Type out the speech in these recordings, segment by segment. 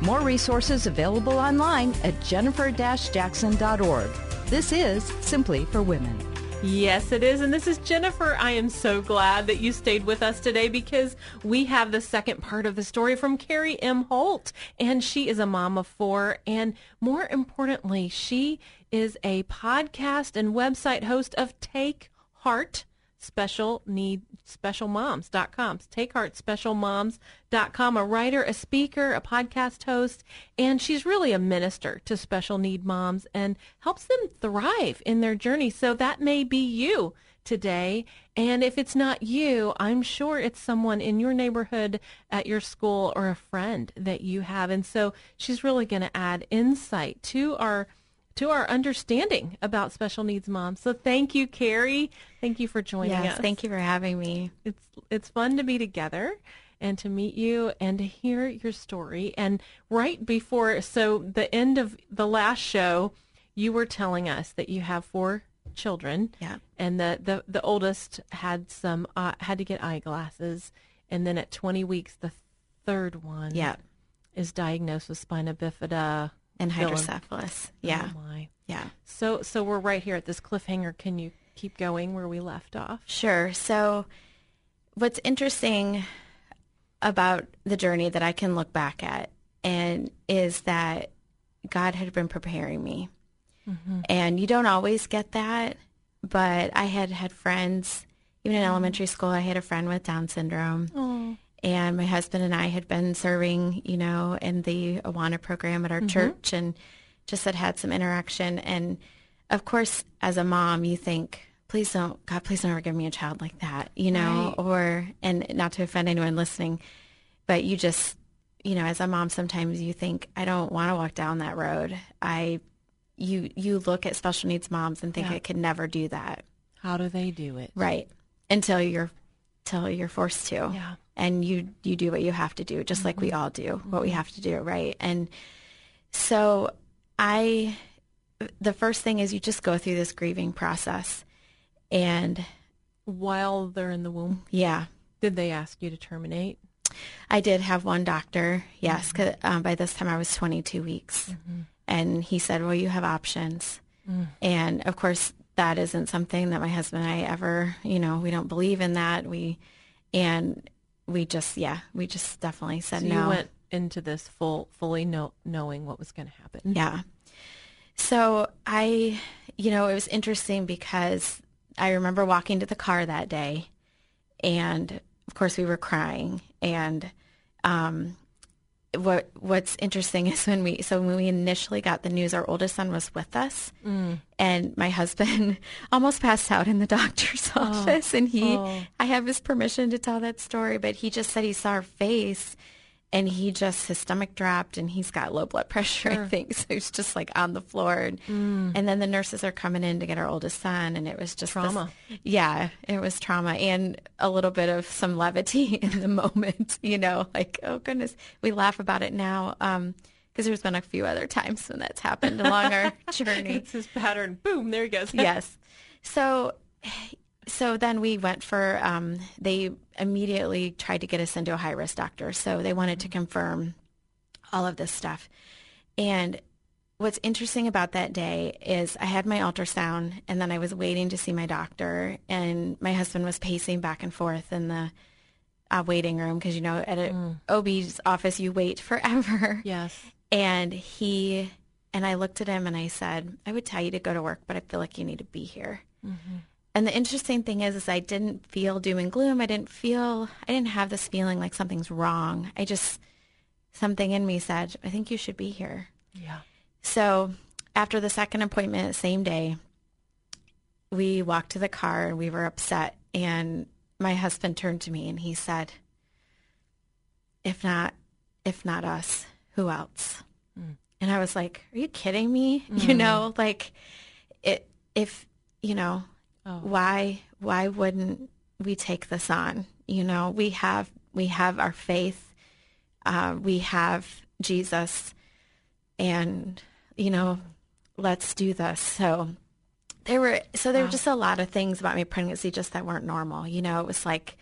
More resources available online at jennifer-jackson.org. This is Simply for Women. Yes, it is. And this is Jennifer. I am so glad that you stayed with us today because we have the second part of the story from Carrie M. Holt. And she is a mom of four. And more importantly, she is a podcast and website host of Take Heart special need specialmoms.com take heart specialmoms.com a writer a speaker a podcast host and she's really a minister to special need moms and helps them thrive in their journey. So that may be you today. And if it's not you i'm sure it's someone in your neighborhood at your school or a friend that you have. And so she's really going to add insight to our to our understanding about special needs moms. So thank you, Carrie. Thank you for joining yes, us. Thank you for having me. It's it's fun to be together and to meet you and to hear your story. And right before so the end of the last show, you were telling us that you have four children. Yeah. And the the, the oldest had some uh, had to get eyeglasses and then at 20 weeks the third one yeah. is diagnosed with spina bifida and hydrocephalus. Yeah. Oh my. Yeah. So so we're right here at this cliffhanger. Can you keep going where we left off? Sure. So what's interesting about the journey that I can look back at and is that God had been preparing me. Mm-hmm. And you don't always get that, but I had had friends even in mm-hmm. elementary school I had a friend with Down syndrome. Oh and my husband and I had been serving, you know, in the Awana program at our mm-hmm. church and just had had some interaction. And of course, as a mom, you think, please don't, God, please don't ever give me a child like that, you know, right. or, and not to offend anyone listening, but you just, you know, as a mom, sometimes you think, I don't want to walk down that road. I, you, you look at special needs moms and think yeah. I could never do that. How do they do it? Right. Until you're, until you're forced to. Yeah and you you do what you have to do just mm-hmm. like we mm-hmm. all do what we mm-hmm. have to do right and so i the first thing is you just go through this grieving process and while they're in the womb yeah did they ask you to terminate i did have one doctor yes mm-hmm. um, by this time i was 22 weeks mm-hmm. and he said well you have options mm. and of course that isn't something that my husband and i ever you know we don't believe in that we and we just yeah we just definitely said so no. You went into this full fully know, knowing what was going to happen. Yeah. So I, you know, it was interesting because I remember walking to the car that day, and of course we were crying, and um, what what's interesting is when we so when we initially got the news our oldest son was with us mm. and my husband almost passed out in the doctor's oh. office and he oh. I have his permission to tell that story but he just said he saw her face and he just his stomach dropped and he's got low blood pressure sure. i think. So he's just like on the floor. And, mm. and then the nurses are coming in to get our oldest son and it was just trauma. This, yeah it was trauma and a little bit of some levity in the moment you know like oh goodness. We laugh about it now um because there's been a few other times when that's happened along our journey. it's his pattern. Boom there he goes. Yes. So so then we went for, um, they immediately tried to get us into a high risk doctor. So they wanted to confirm all of this stuff. And what's interesting about that day is I had my ultrasound and then I was waiting to see my doctor and my husband was pacing back and forth in the uh, waiting room because, you know, at an mm. OB's office, you wait forever. Yes. And he, and I looked at him and I said, I would tell you to go to work, but I feel like you need to be here. Mm-hmm. And the interesting thing is, is I didn't feel doom and gloom. I didn't feel, I didn't have this feeling like something's wrong. I just, something in me said, I think you should be here. Yeah. So after the second appointment, same day, we walked to the car and we were upset. And my husband turned to me and he said, if not, if not us, who else? Mm. And I was like, are you kidding me? Mm. You know, like it, if, you know, oh. why, why wouldn't we take this on? You know, we have, we have our faith. Uh, we have Jesus and, you know, let's do this. So there were, so there wow. were just a lot of things about my pregnancy just that weren't normal. You know, it was like,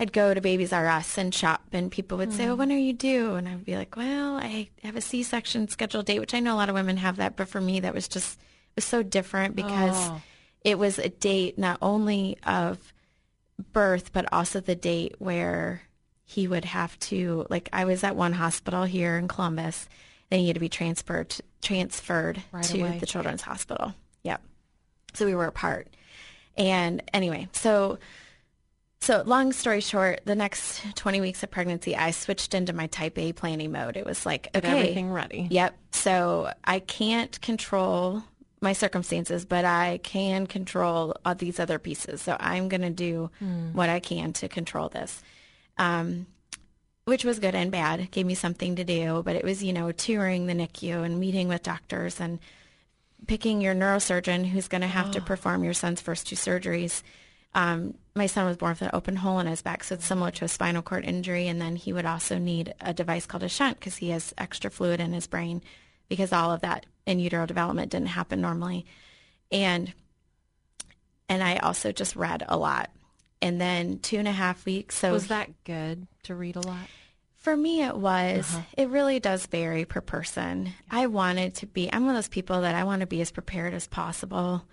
I'd go to Babies R Us and shop, and people would say, "Oh, when are you due?" And I'd be like, "Well, I have a C-section scheduled date," which I know a lot of women have that, but for me, that was just it was so different because oh. It was a date not only of birth, but also the date where he would have to like I was at one hospital here in Columbus, then he had to be transferred transferred right to away. the Children's Hospital. Yep. So we were apart, and anyway, so so, long story short, the next 20 weeks of pregnancy, I switched into my type A planning mode. It was like, okay, Get everything ready. Yep. So, I can't control my circumstances, but I can control all these other pieces. So, I'm going to do mm. what I can to control this. Um, which was good and bad. It gave me something to do, but it was, you know, touring the NICU and meeting with doctors and picking your neurosurgeon who's going to have oh. to perform your son's first two surgeries um, my son was born with an open hole in his back, so it's similar to a spinal cord injury. And then he would also need a device called a shunt because he has extra fluid in his brain because all of that in utero development didn't happen normally. And and I also just read a lot. And then two and a half weeks. So was that good to read a lot? For me, it was. Uh-huh. It really does vary per person. I wanted to be. I'm one of those people that I want to be as prepared as possible,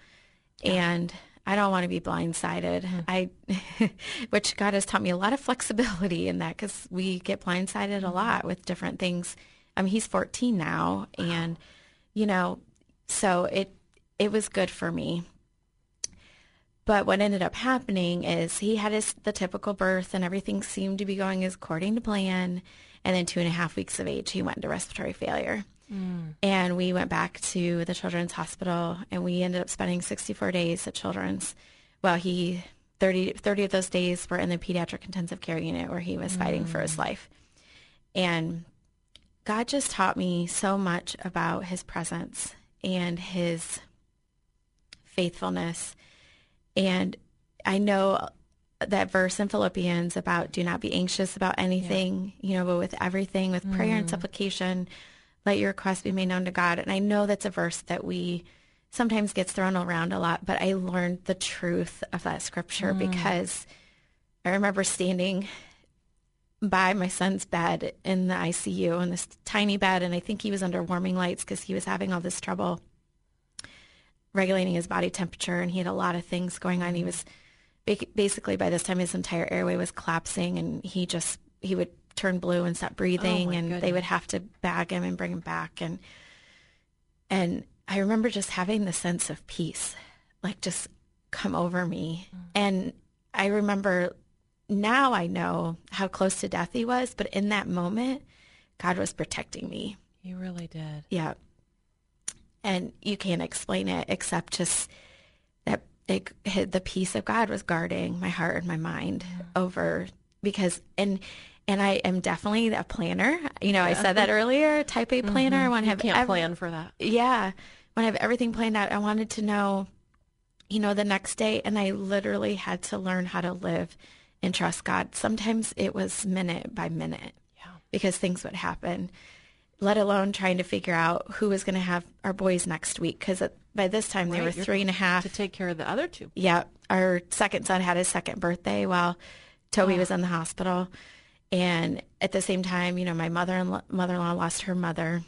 yeah. and I don't want to be blindsided. Mm. I, which God has taught me a lot of flexibility in that because we get blindsided a mm-hmm. lot with different things. I mean, he's 14 now, and you know, so it it was good for me. But what ended up happening is he had his the typical birth, and everything seemed to be going as according to plan. And then two and a half weeks of age, he went into respiratory failure. Mm. And we went back to the Children's Hospital and we ended up spending 64 days at Children's. Well, he 30, 30 of those days were in the pediatric intensive care unit where he was mm. fighting for his mm. life. And God just taught me so much about his presence and his faithfulness. And I know that verse in Philippians about do not be anxious about anything, yeah. you know, but with everything, with prayer mm. and supplication, let your request be made known to God. And I know that's a verse that we sometimes gets thrown around a lot, but I learned the truth of that scripture mm. because I remember standing by my son's bed in the ICU in this tiny bed, and I think he was under warming lights because he was having all this trouble regulating his body temperature, and he had a lot of things going on. He was basically by this time his entire airway was collapsing, and he just he would turn blue and stop breathing oh and goodness. they would have to bag him and bring him back and and I remember just having the sense of peace like just come over me mm. and I remember now I know how close to death he was but in that moment God was protecting me he really did yeah and you can't explain it except just that it, the peace of God was guarding my heart and my mind mm. over because and and I am definitely a planner. You know, yeah. I said that earlier, type A planner. Mm-hmm. I want to have you can't plan for that. Yeah, when I have everything planned out, I wanted to know, you know, the next day, and I literally had to learn how to live and trust God. Sometimes it was minute by minute, yeah, because things would happen. Let alone trying to figure out who was going to have our boys next week, because by this time right. they were three and a half to take care of the other two. Yeah, our second son had his second birthday while Toby oh. was in the hospital. And at the same time, you know, my mother mother-in-law lost her mother.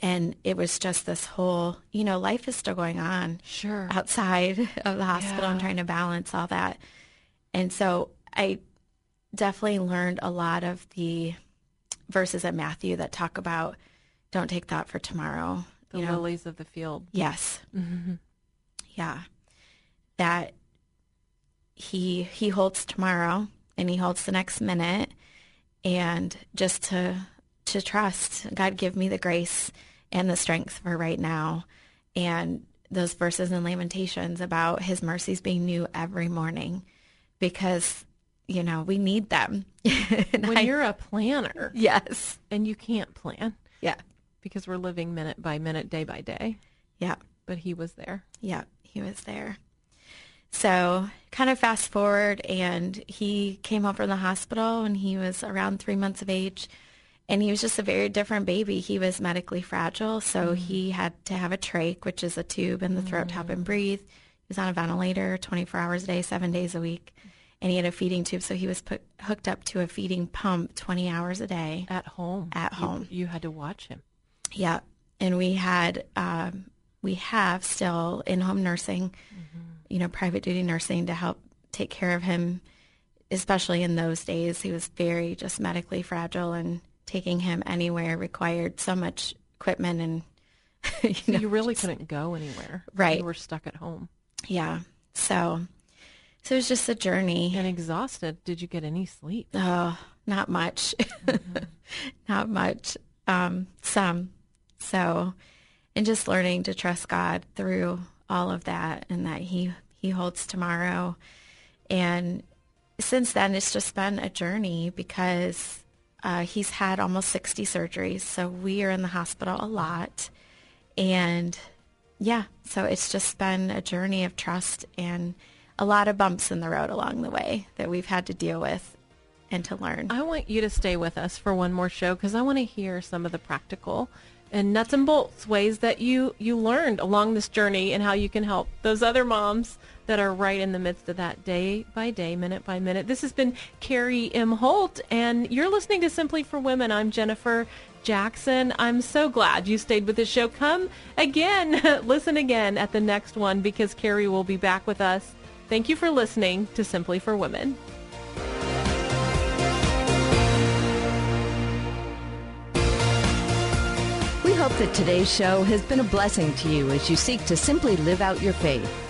And it was just this whole, you know, life is still going on. Sure. Outside of the hospital yeah. and trying to balance all that. And so I definitely learned a lot of the verses at Matthew that talk about don't take thought for tomorrow. The you know? lilies of the field. Yes. Mm-hmm. Yeah. That he he holds tomorrow and he holds the next minute and just to to trust God give me the grace and the strength for right now and those verses in lamentations about his mercies being new every morning because you know, we need them. when I, you're a planner yes. and you can't plan Yeah. because we're living minute by minute, day by day, Yeah. but he was there. Yeah, he was there. So, kind of fast forward, and he came home from the hospital when he was around three months of age, and he was just a very different baby. He was medically fragile, so mm-hmm. he had to have a trach, which is a tube in the throat to help him mm. breathe. He was on a ventilator 24 hours a day, seven days a week, and he had a feeding tube, so he was put hooked up to a feeding pump 20 hours a day. At home. At home. You, had to watch him. Yeah, and we had um, we have still in home nursing, you know, private duty nursing to help take care of him, especially in those days. He was very just medically fragile, and taking him anywhere required so much equipment and you So know, you really couldn't go anywhere. Right. You were stuck at home yeah. So, so it was just a journey. and exhausted. Did you get any sleep? Oh, not much. not much. Um, some. So, and just learning to trust God through all of that and that he he holds tomorrow. And since then it's just been a journey because uh, he's had almost 60 surgeries. So we are in the hospital a lot. And yeah, so it's just been a journey of trust and a lot of bumps in the road along the way that we've had to deal with and to learn. I want you to stay with us for one more show because I want to hear some of the practical and nuts and bolts ways that you you learned along this journey and how you can help those other moms that are right in the midst of that day by day, minute by minute. This has been Carrie M. Holt, and you're listening to Simply for Women. I'm Jennifer Jackson. I'm so glad you stayed with the show. Come again, listen again at the next one because Carrie will be back with us. Thank you for listening to Simply for Women. We hope that today's show has been a blessing to you as you seek to simply live out your faith.